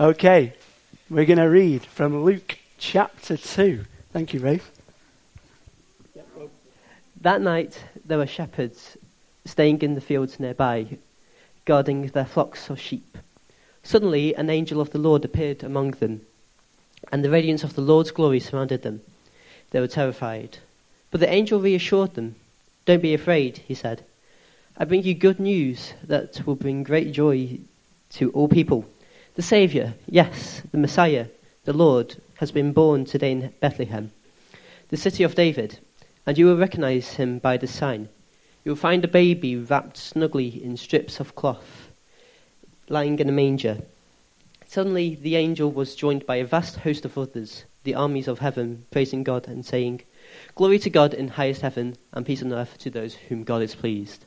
Okay, we're going to read from Luke chapter 2. Thank you, Rafe. That night there were shepherds staying in the fields nearby, guarding their flocks of sheep. Suddenly an angel of the Lord appeared among them, and the radiance of the Lord's glory surrounded them. They were terrified. But the angel reassured them. Don't be afraid, he said. I bring you good news that will bring great joy to all people. The Saviour, yes, the Messiah, the Lord, has been born today in Bethlehem, the city of David, and you will recognize him by this sign. You will find a baby wrapped snugly in strips of cloth, lying in a manger. Suddenly the angel was joined by a vast host of others, the armies of heaven, praising God and saying, Glory to God in highest heaven, and peace on earth to those whom God is pleased.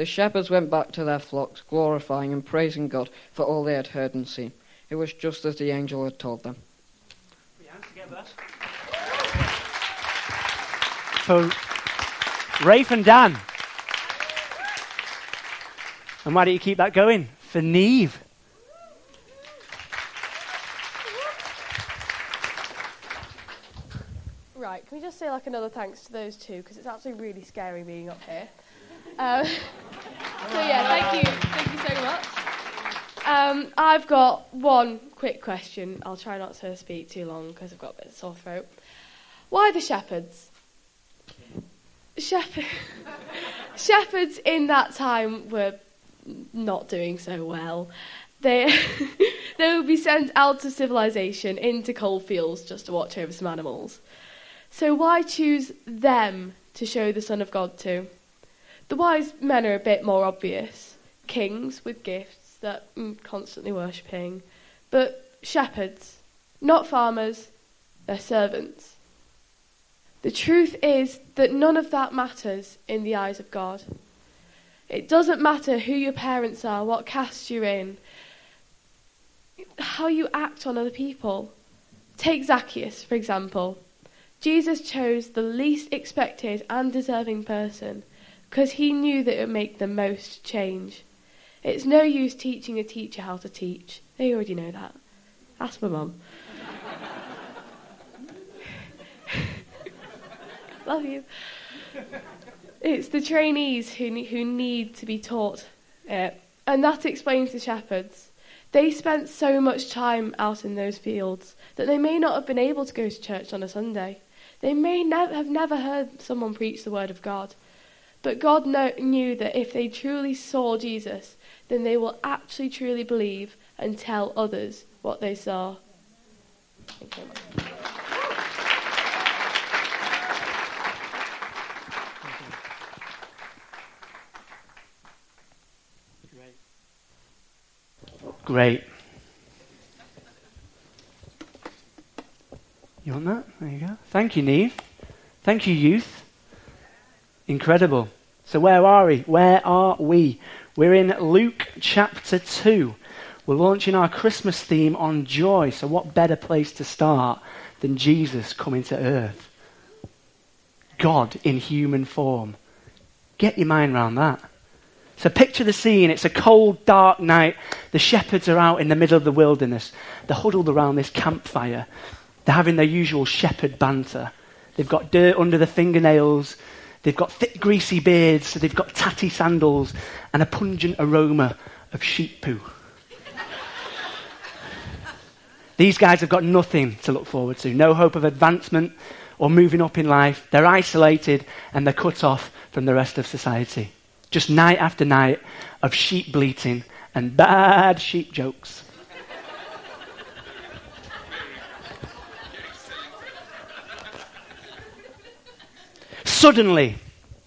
The shepherds went back to their flocks, glorifying and praising God for all they had heard and seen. It was just as the angel had told them. For Rafe and Dan. And why don't you keep that going? For Neve. Right, can we just say like another thanks to those two because it's actually really scary being up here. Um, so yeah, thank you, thank you so much. Um, I've got one quick question. I'll try not to speak too long because I've got a bit of sore throat. Why the shepherds? Shepherd, shepherds in that time were not doing so well. They they would be sent out to civilization into coal fields just to watch over some animals. So why choose them to show the Son of God to? The wise men are a bit more obvious kings with gifts that mm, constantly worshipping, but shepherds, not farmers, they're servants. The truth is that none of that matters in the eyes of God. It doesn't matter who your parents are, what caste you're in, how you act on other people. Take Zacchaeus, for example. Jesus chose the least expected and deserving person because he knew that it would make the most change. It's no use teaching a teacher how to teach. They already know that. Ask my mum. Love you. It's the trainees who, who need to be taught it. And that explains the shepherds. They spent so much time out in those fields that they may not have been able to go to church on a Sunday. They may have never heard someone preach the word of God. But God know, knew that if they truly saw Jesus, then they will actually truly believe and tell others what they saw. Great. You want that? There you go. Thank you, Neve. Thank you, youth. Incredible. So, where are we? Where are we? We're in Luke chapter 2. We're launching our Christmas theme on joy. So, what better place to start than Jesus coming to earth? God in human form. Get your mind around that. So, picture the scene. It's a cold, dark night. The shepherds are out in the middle of the wilderness. They're huddled around this campfire. They're having their usual shepherd banter. They've got dirt under the fingernails. They've got thick, greasy beards, so they've got tatty sandals and a pungent aroma of sheep poo. These guys have got nothing to look forward to, no hope of advancement or moving up in life. They're isolated and they're cut off from the rest of society. Just night after night of sheep bleating and bad sheep jokes. Suddenly,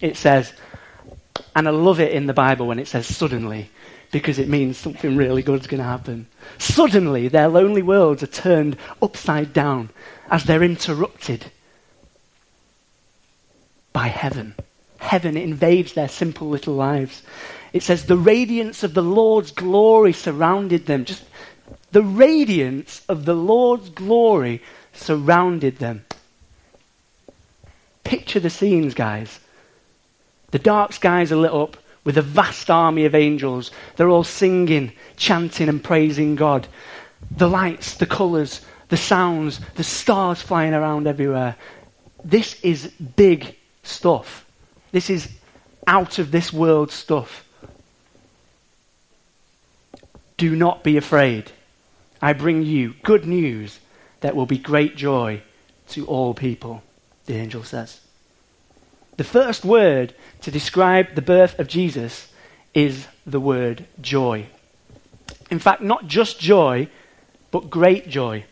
it says, and I love it in the Bible when it says suddenly, because it means something really good's going to happen. Suddenly, their lonely worlds are turned upside down as they're interrupted by heaven. Heaven invades their simple little lives. It says, the radiance of the Lord's glory surrounded them. Just the radiance of the Lord's glory surrounded them. Picture the scenes, guys. The dark skies are lit up with a vast army of angels. They're all singing, chanting, and praising God. The lights, the colours, the sounds, the stars flying around everywhere. This is big stuff. This is out of this world stuff. Do not be afraid. I bring you good news that will be great joy to all people, the angel says. The first word to describe the birth of Jesus is the word joy. In fact, not just joy, but great joy.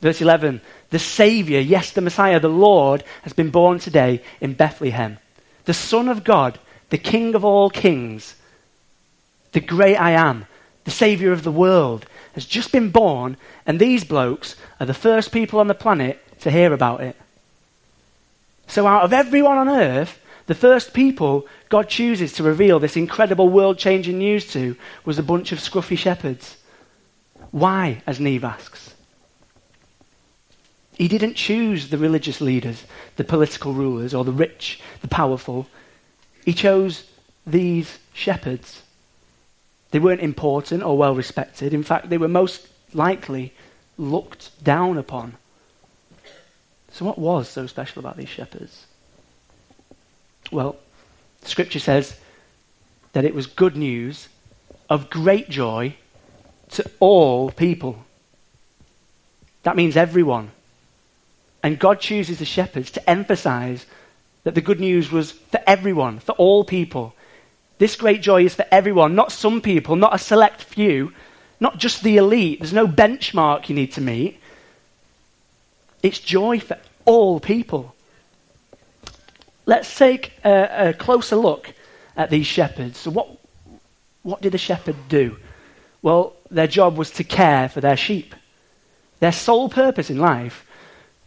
Verse 11 The Saviour, yes, the Messiah, the Lord, has been born today in Bethlehem. The Son of God, the King of all kings, the great I am, the Saviour of the world, has just been born, and these blokes are the first people on the planet to hear about it. So, out of everyone on earth, the first people God chooses to reveal this incredible world changing news to was a bunch of scruffy shepherds. Why, as Neve asks? He didn't choose the religious leaders, the political rulers, or the rich, the powerful. He chose these shepherds. They weren't important or well respected. In fact, they were most likely looked down upon. So, what was so special about these shepherds? Well, Scripture says that it was good news of great joy to all people. That means everyone. And God chooses the shepherds to emphasize that the good news was for everyone, for all people. This great joy is for everyone, not some people, not a select few, not just the elite. There's no benchmark you need to meet. It's joy for all people. Let's take a, a closer look at these shepherds. So, what, what did a shepherd do? Well, their job was to care for their sheep. Their sole purpose in life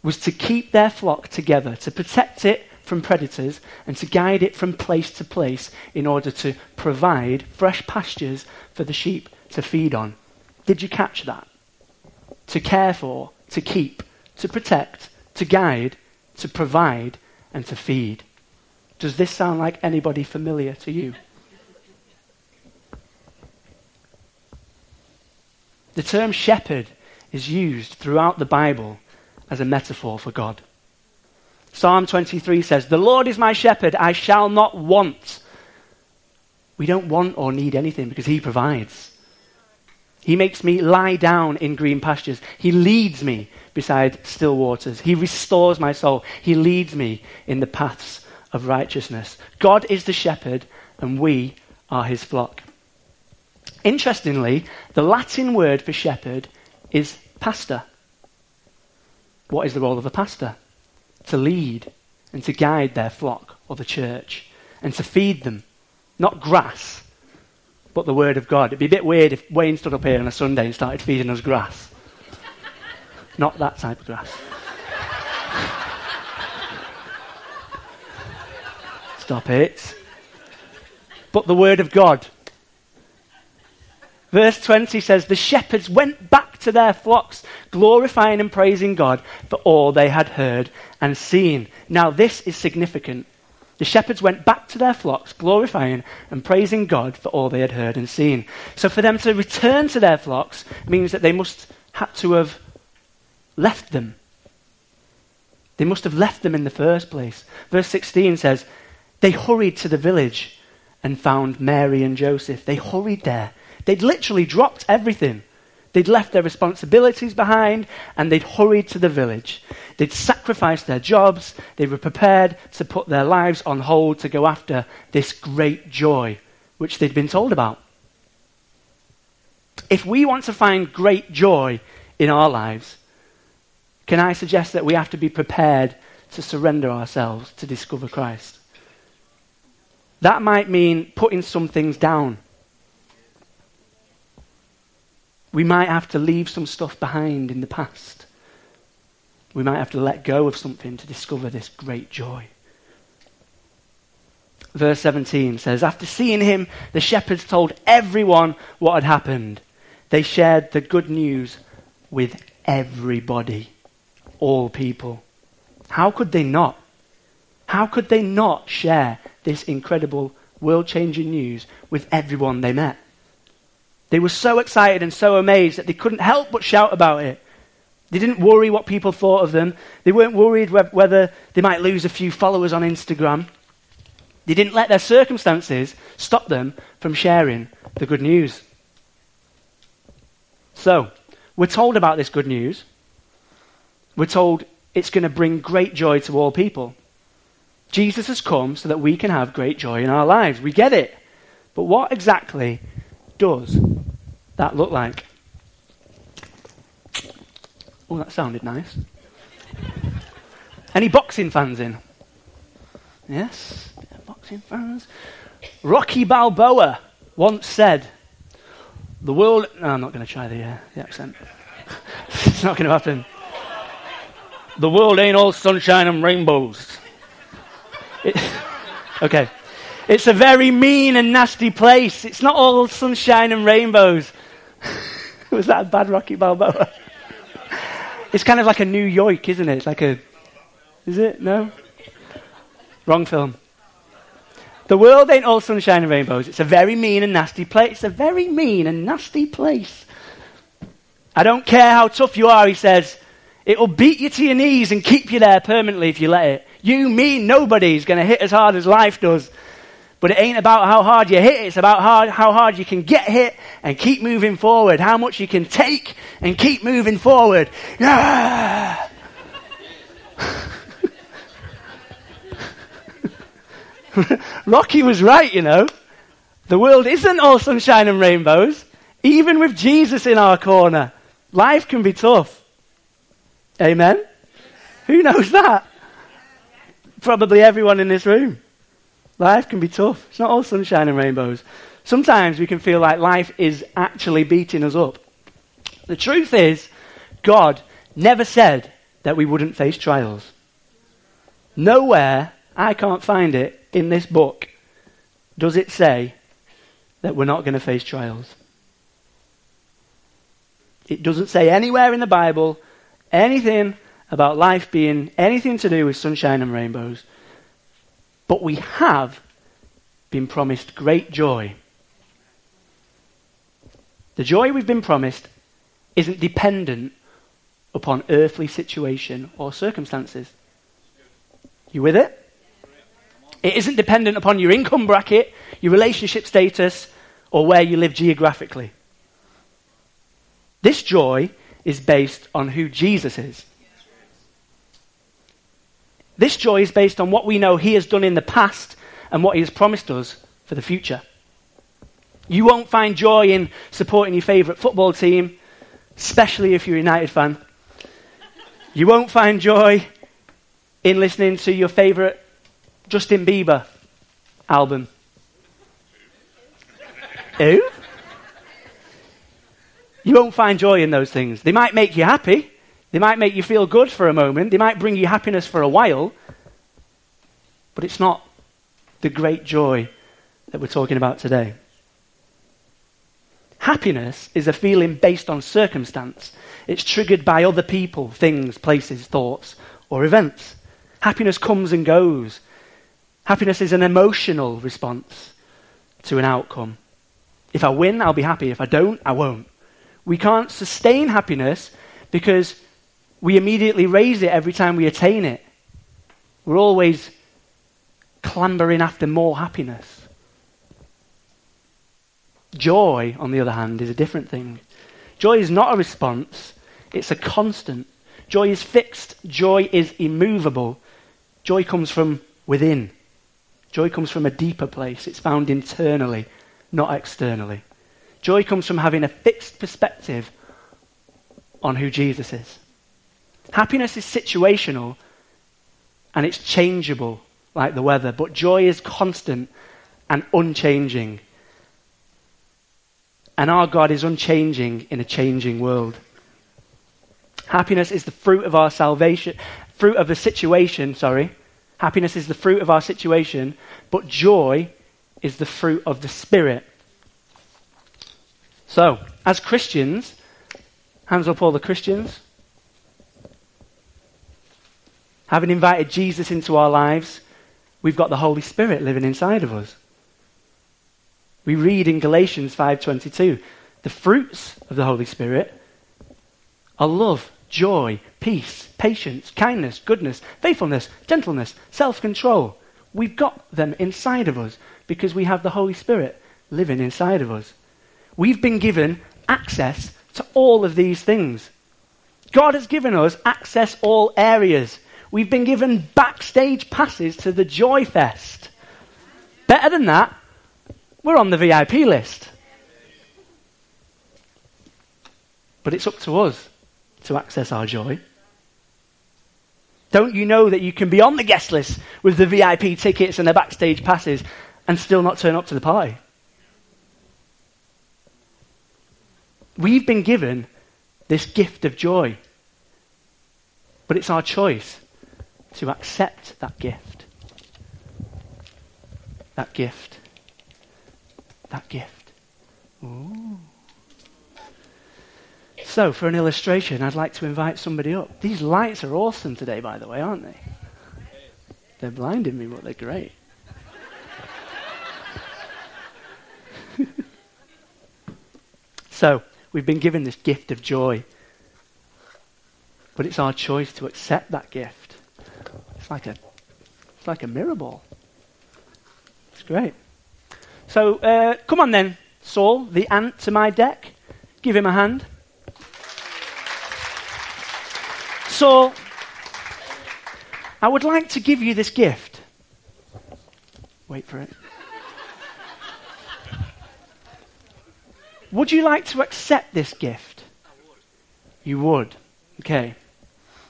was to keep their flock together, to protect it from predators, and to guide it from place to place in order to provide fresh pastures for the sheep to feed on. Did you catch that? To care for, to keep, to protect, to guide, to provide, and to feed. Does this sound like anybody familiar to you? The term shepherd is used throughout the Bible as a metaphor for God. Psalm 23 says, The Lord is my shepherd, I shall not want. We don't want or need anything because He provides. He makes me lie down in green pastures. He leads me beside still waters. He restores my soul. He leads me in the paths of righteousness. God is the shepherd, and we are his flock. Interestingly, the Latin word for shepherd is pastor. What is the role of a pastor? To lead and to guide their flock or the church and to feed them. Not grass, but the word of God. It'd be a bit weird if Wayne stood up here on a Sunday and started feeding us grass. Not that type of grass. Stop it. But the word of God. Verse 20 says, The shepherds went back to their flocks, glorifying and praising God for all they had heard and seen. Now, this is significant. The shepherds went back to their flocks, glorifying and praising God for all they had heard and seen. So, for them to return to their flocks means that they must have to have left them. They must have left them in the first place. Verse 16 says, They hurried to the village and found Mary and Joseph. They hurried there. They'd literally dropped everything. They'd left their responsibilities behind and they'd hurried to the village. They'd sacrificed their jobs. They were prepared to put their lives on hold to go after this great joy which they'd been told about. If we want to find great joy in our lives, can I suggest that we have to be prepared to surrender ourselves to discover Christ? That might mean putting some things down. We might have to leave some stuff behind in the past. We might have to let go of something to discover this great joy. Verse 17 says, After seeing him, the shepherds told everyone what had happened. They shared the good news with everybody, all people. How could they not? How could they not share this incredible, world changing news with everyone they met? They were so excited and so amazed that they couldn't help but shout about it. They didn't worry what people thought of them. They weren't worried whether they might lose a few followers on Instagram. They didn't let their circumstances stop them from sharing the good news. So, we're told about this good news. We're told it's going to bring great joy to all people. Jesus has come so that we can have great joy in our lives. We get it. But what exactly does that look like? Oh, that sounded nice. Any boxing fans in? Yes, boxing fans. Rocky Balboa once said, The world. No, I'm not going to try the, uh, the accent. it's not going to happen. The world ain't all sunshine and rainbows. It, okay. It's a very mean and nasty place. It's not all sunshine and rainbows. Was that a bad Rocky Balboa? it's kind of like a New York, isn't it? It's like a. Is it? No? Wrong film. The world ain't all sunshine and rainbows. It's a very mean and nasty place. It's a very mean and nasty place. I don't care how tough you are, he says. It will beat you to your knees and keep you there permanently if you let it. You, me, nobody's going to hit as hard as life does. But it ain't about how hard you hit, it's about how, how hard you can get hit and keep moving forward. How much you can take and keep moving forward. Yeah! Rocky was right, you know. The world isn't all sunshine and rainbows. Even with Jesus in our corner, life can be tough. Amen? Who knows that? Probably everyone in this room. Life can be tough. It's not all sunshine and rainbows. Sometimes we can feel like life is actually beating us up. The truth is, God never said that we wouldn't face trials. Nowhere, I can't find it in this book, does it say that we're not going to face trials. It doesn't say anywhere in the Bible anything about life being anything to do with sunshine and rainbows. But we have been promised great joy. The joy we've been promised isn't dependent upon earthly situation or circumstances. You with it? It isn't dependent upon your income bracket, your relationship status, or where you live geographically. This joy is based on who Jesus is. This joy is based on what we know He has done in the past and what He has promised us for the future. You won't find joy in supporting your favourite football team, especially if you're a United fan. You won't find joy in listening to your favourite Justin Bieber album. Who? You won't find joy in those things. They might make you happy. They might make you feel good for a moment. They might bring you happiness for a while. But it's not the great joy that we're talking about today. Happiness is a feeling based on circumstance. It's triggered by other people, things, places, thoughts, or events. Happiness comes and goes. Happiness is an emotional response to an outcome. If I win, I'll be happy. If I don't, I won't. We can't sustain happiness because we immediately raise it every time we attain it. We're always clambering after more happiness. Joy, on the other hand, is a different thing. Joy is not a response, it's a constant. Joy is fixed, joy is immovable. Joy comes from within. Joy comes from a deeper place. It's found internally, not externally. Joy comes from having a fixed perspective on who Jesus is. Happiness is situational and it's changeable like the weather, but joy is constant and unchanging. And our God is unchanging in a changing world. Happiness is the fruit of our salvation, fruit of the situation, sorry. Happiness is the fruit of our situation, but joy is the fruit of the Spirit. So, as Christians, hands up all the Christians, having invited Jesus into our lives, we've got the Holy Spirit living inside of us. We read in Galatians 5:22, the fruits of the Holy Spirit are love, joy, peace, patience, kindness, goodness, faithfulness, gentleness, self-control. We've got them inside of us because we have the Holy Spirit living inside of us. We've been given access to all of these things. God has given us access all areas. We've been given backstage passes to the Joy Fest. Better than that, we're on the VIP list. But it's up to us to access our joy. Don't you know that you can be on the guest list with the VIP tickets and the backstage passes and still not turn up to the party? We've been given this gift of joy. But it's our choice to accept that gift. That gift. That gift. Ooh. So, for an illustration, I'd like to invite somebody up. These lights are awesome today, by the way, aren't they? They're blinding me, but they're great. so, we've been given this gift of joy. But it's our choice to accept that gift. Like a, it's like a mirror ball. It's great. So, uh, come on then, Saul, the Ant to my Dec. Give him a hand. Saul, I would like to give you this gift. Wait for it. Would you like to accept this gift? You would. Okay.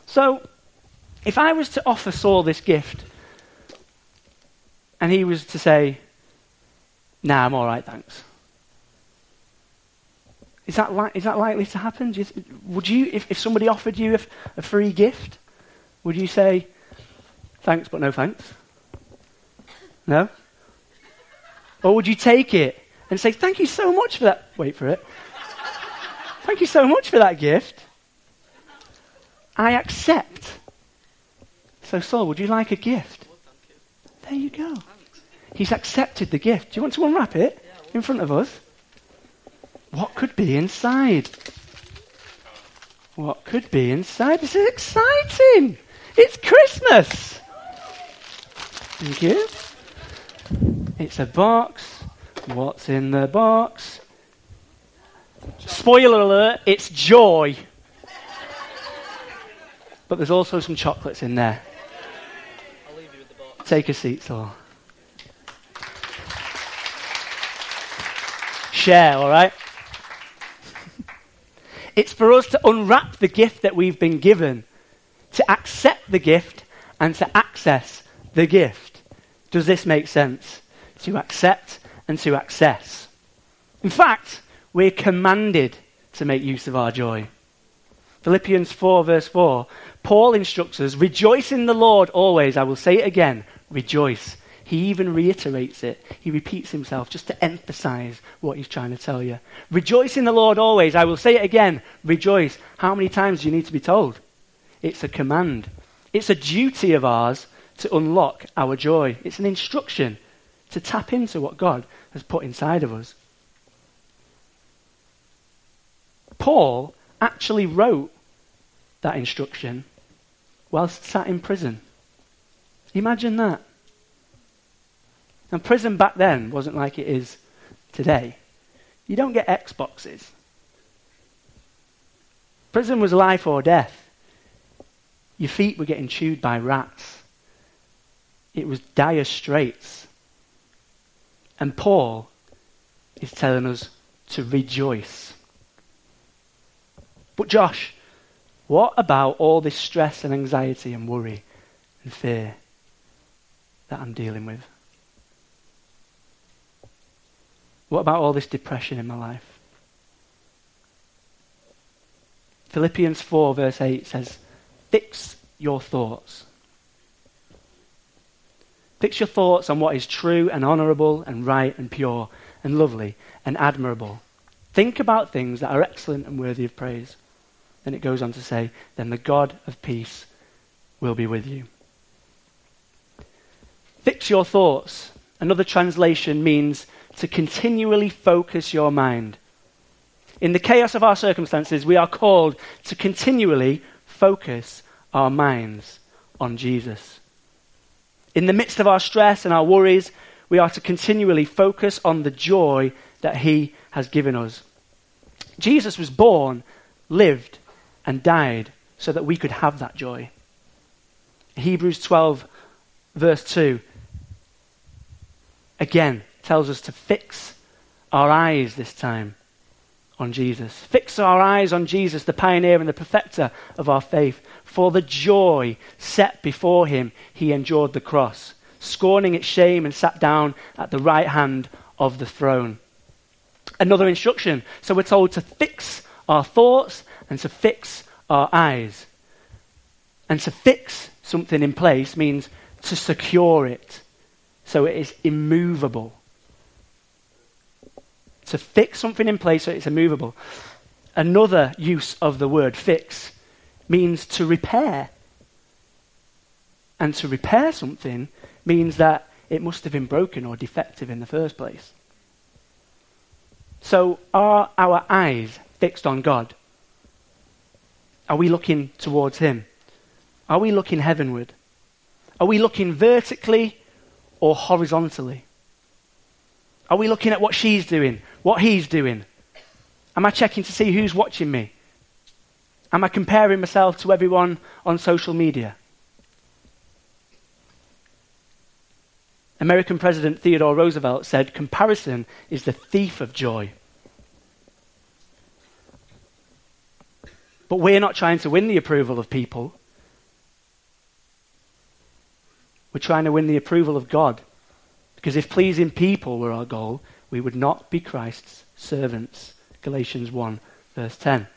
So, if I was to offer Saul this gift, and he was to say, Nah, I'm all right, thanks. Is that, li- is that likely to happen? You th- would you, if, if somebody offered you a, f- a free gift, would you say, thanks, but no thanks? No? Or would you take it and say, thank you so much for that? Wait for it. thank you so much for that gift. I accept. So, Saul, would you like a gift? There you go. He's accepted the gift. Do you want to unwrap it in front of us? What could be inside? What could be inside? This is exciting! It's Christmas! Thank you. It's a box. What's in the box? Spoiler alert, it's joy. But there's also some chocolates in there. Take a seat, Saul. Share, all right? It's for us to unwrap the gift that we've been given, to accept the gift, and to access the gift. Does this make sense? To accept and to access. In fact, we're commanded to make use of our joy. Philippians 4, verse 4, Paul instructs us, Rejoice in the Lord always. I will say it again, rejoice. He even reiterates it. He repeats himself just to emphasize what he's trying to tell you. Rejoice in the Lord always. I will say it again. Rejoice. How many times do you need to be told? It's a command. It's a duty of ours to unlock our joy. It's an instruction to tap into what God has put inside of us. Paul actually wrote that instruction whilst sat in prison. Imagine that. And prison back then wasn't like it is today. You don't get Xboxes. Prison was life or death. Your feet were getting chewed by rats. It was dire straits. And Paul is telling us to rejoice. But, Josh, what about all this stress and anxiety and worry and fear that I'm dealing with? What about all this depression in my life? Philippians 4, verse 8 says, Fix your thoughts. Fix your thoughts on what is true and honourable and right and pure and lovely and admirable. Think about things that are excellent and worthy of praise. Then it goes on to say, Then the God of peace will be with you. Fix your thoughts. Another translation means to continually focus your mind. In the chaos of our circumstances, we are called to continually focus our minds on Jesus. In the midst of our stress and our worries, we are to continually focus on the joy that He has given us. Jesus was born, lived, and died so that we could have that joy. Hebrews 12, verse 2, again tells us to fix our eyes this time on Jesus. Fix our eyes on Jesus, the pioneer and the perfecter of our faith. For the joy set before him, he endured the cross, scorning its shame, and sat down at the right hand of the throne. Another instruction. So we're told to fix our thoughts and to fix our eyes. And to fix something in place means to secure it so it is immovable to fix something in place so it's immovable. Another use of the word fix means to repair. And to repair something means that it must have been broken or defective in the first place. So, are our eyes fixed on God? Are we looking towards Him? Are we looking heavenward? Are we looking vertically or horizontally? Are we looking at what she's doing, what he's doing? Am I checking to see who's watching me? Am I comparing myself to everyone on social media? American President Theodore Roosevelt said, Comparison is the thief of joy. But we're not trying to win the approval of people. We're trying to win the approval of God. Because if pleasing people were our goal, we would not be Christ's servants. Galatians 1, verse 10.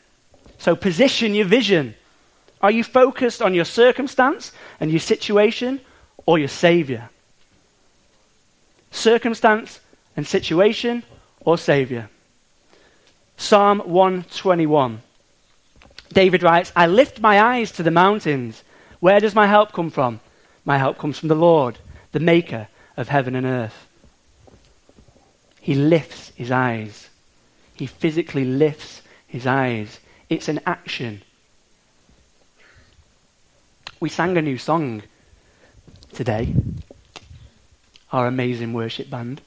So position your vision. Are you focused on your circumstance and your situation or your Savior? Circumstance and situation or Savior? Psalm 121. David writes, I lift my eyes to the mountains. Where does my help come from? My help comes from the Lord, the Maker of heaven and earth. He lifts his eyes. He physically lifts his eyes. It's an action. We sang a new song today, our amazing worship band.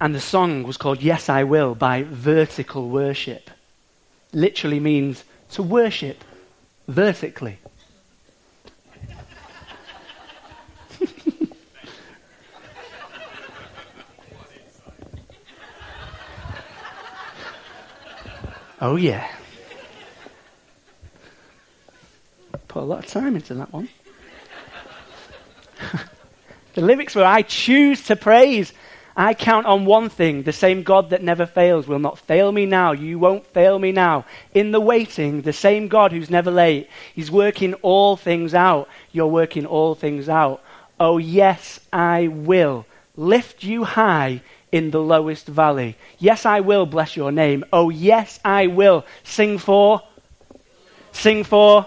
And the song was called Yes I Will by Vertical Worship. Literally means to worship vertically. Oh, yeah. Put a lot of time into that one. the lyrics were I choose to praise. I count on one thing the same God that never fails will not fail me now. You won't fail me now. In the waiting, the same God who's never late. He's working all things out. You're working all things out. Oh, yes, I will lift you high in the lowest valley. Yes, I will bless your name. Oh, yes, I will. Sing for, sing for,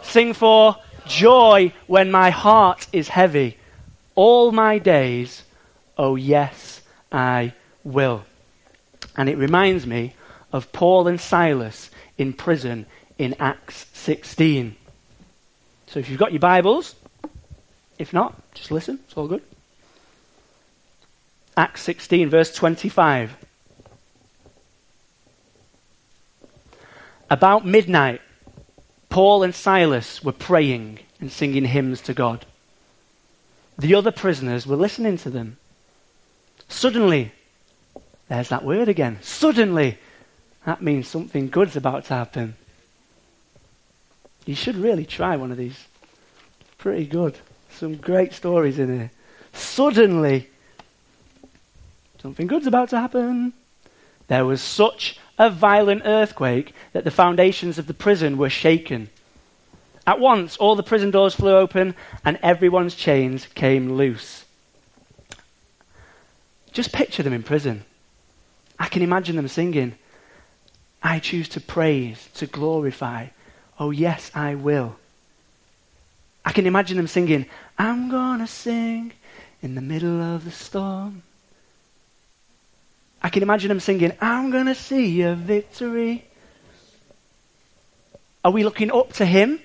sing for joy when my heart is heavy. All my days, oh, yes, I will. And it reminds me of Paul and Silas in prison in Acts 16. So if you've got your Bibles, if not, just listen, it's all good. Acts 16, verse 25. About midnight, Paul and Silas were praying and singing hymns to God. The other prisoners were listening to them. Suddenly, there's that word again. Suddenly, that means something good's about to happen. You should really try one of these. Pretty good. Some great stories in here. Suddenly, Something good's about to happen. There was such a violent earthquake that the foundations of the prison were shaken. At once, all the prison doors flew open and everyone's chains came loose. Just picture them in prison. I can imagine them singing, I choose to praise, to glorify. Oh, yes, I will. I can imagine them singing, I'm gonna sing in the middle of the storm. I can imagine them singing, I'm gonna see a victory. Are we looking up to Him?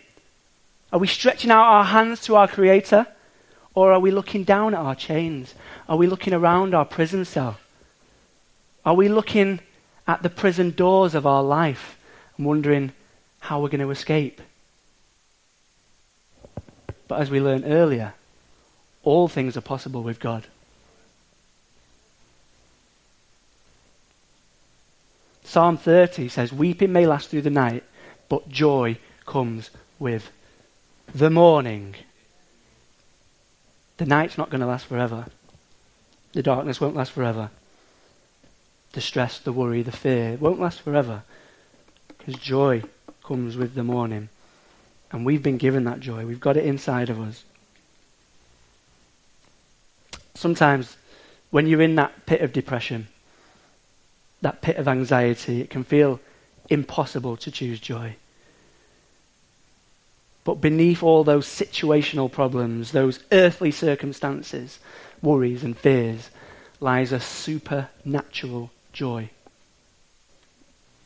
Are we stretching out our hands to our Creator? Or are we looking down at our chains? Are we looking around our prison cell? Are we looking at the prison doors of our life and wondering how we're going to escape? But as we learned earlier, all things are possible with God. Psalm 30 says, Weeping may last through the night, but joy comes with the morning. The night's not going to last forever. The darkness won't last forever. The stress, the worry, the fear won't last forever. Because joy comes with the morning. And we've been given that joy. We've got it inside of us. Sometimes when you're in that pit of depression, that pit of anxiety, it can feel impossible to choose joy. But beneath all those situational problems, those earthly circumstances, worries, and fears, lies a supernatural joy.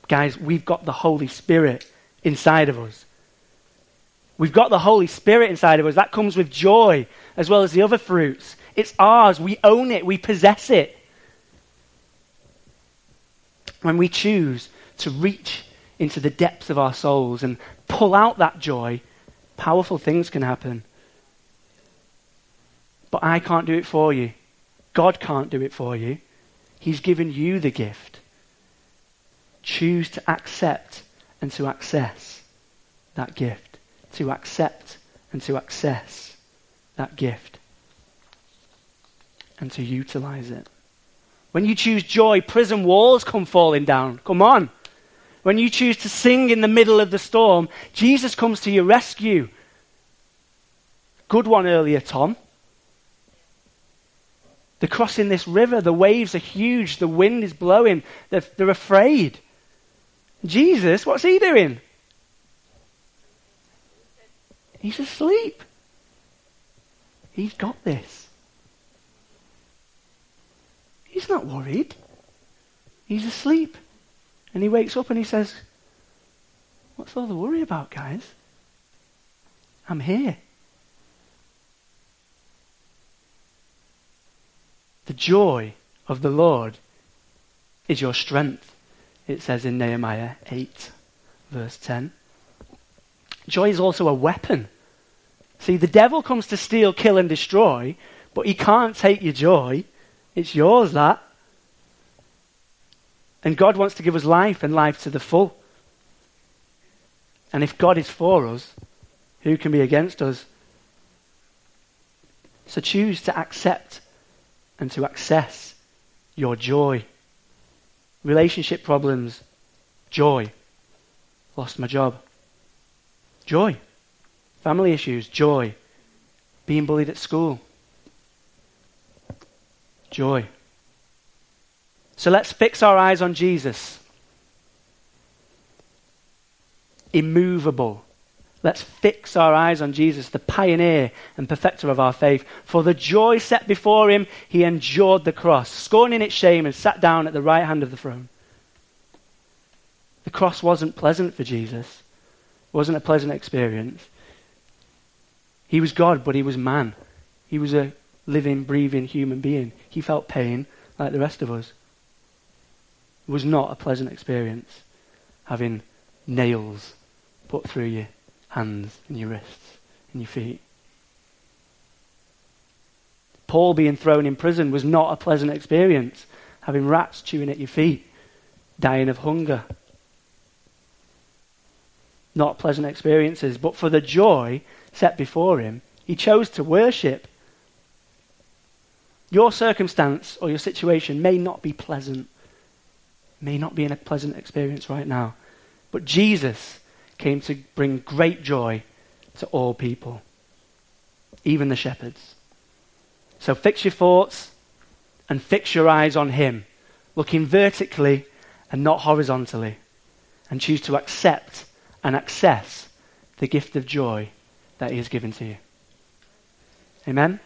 Guys, we've got the Holy Spirit inside of us. We've got the Holy Spirit inside of us. That comes with joy as well as the other fruits. It's ours. We own it. We possess it. When we choose to reach into the depths of our souls and pull out that joy, powerful things can happen. But I can't do it for you. God can't do it for you. He's given you the gift. Choose to accept and to access that gift. To accept and to access that gift. And to utilize it. When you choose joy, prison walls come falling down. Come on. When you choose to sing in the middle of the storm, Jesus comes to your rescue. Good one earlier, Tom. They're crossing this river. The waves are huge. The wind is blowing. They're, they're afraid. Jesus, what's he doing? He's asleep. He's got this. He's not worried. He's asleep. And he wakes up and he says, What's all the worry about, guys? I'm here. The joy of the Lord is your strength, it says in Nehemiah 8, verse 10. Joy is also a weapon. See, the devil comes to steal, kill, and destroy, but he can't take your joy. It's yours, that. And God wants to give us life and life to the full. And if God is for us, who can be against us? So choose to accept and to access your joy. Relationship problems, joy. Lost my job, joy. Family issues, joy. Being bullied at school, joy. So let's fix our eyes on Jesus. Immovable. Let's fix our eyes on Jesus, the pioneer and perfecter of our faith. For the joy set before him, he endured the cross, scorning its shame, and sat down at the right hand of the throne. The cross wasn't pleasant for Jesus, it wasn't a pleasant experience. He was God, but he was man. He was a living, breathing human being. He felt pain like the rest of us. It was not a pleasant experience having nails put through your hands and your wrists and your feet. Paul being thrown in prison was not a pleasant experience, having rats chewing at your feet, dying of hunger. Not pleasant experiences, but for the joy set before him, he chose to worship Your circumstance or your situation may not be pleasant, may not be in a pleasant experience right now, but Jesus came to bring great joy to all people, even the shepherds. So fix your thoughts and fix your eyes on Him, looking vertically and not horizontally, and choose to accept and access the gift of joy that He has given to you. Amen?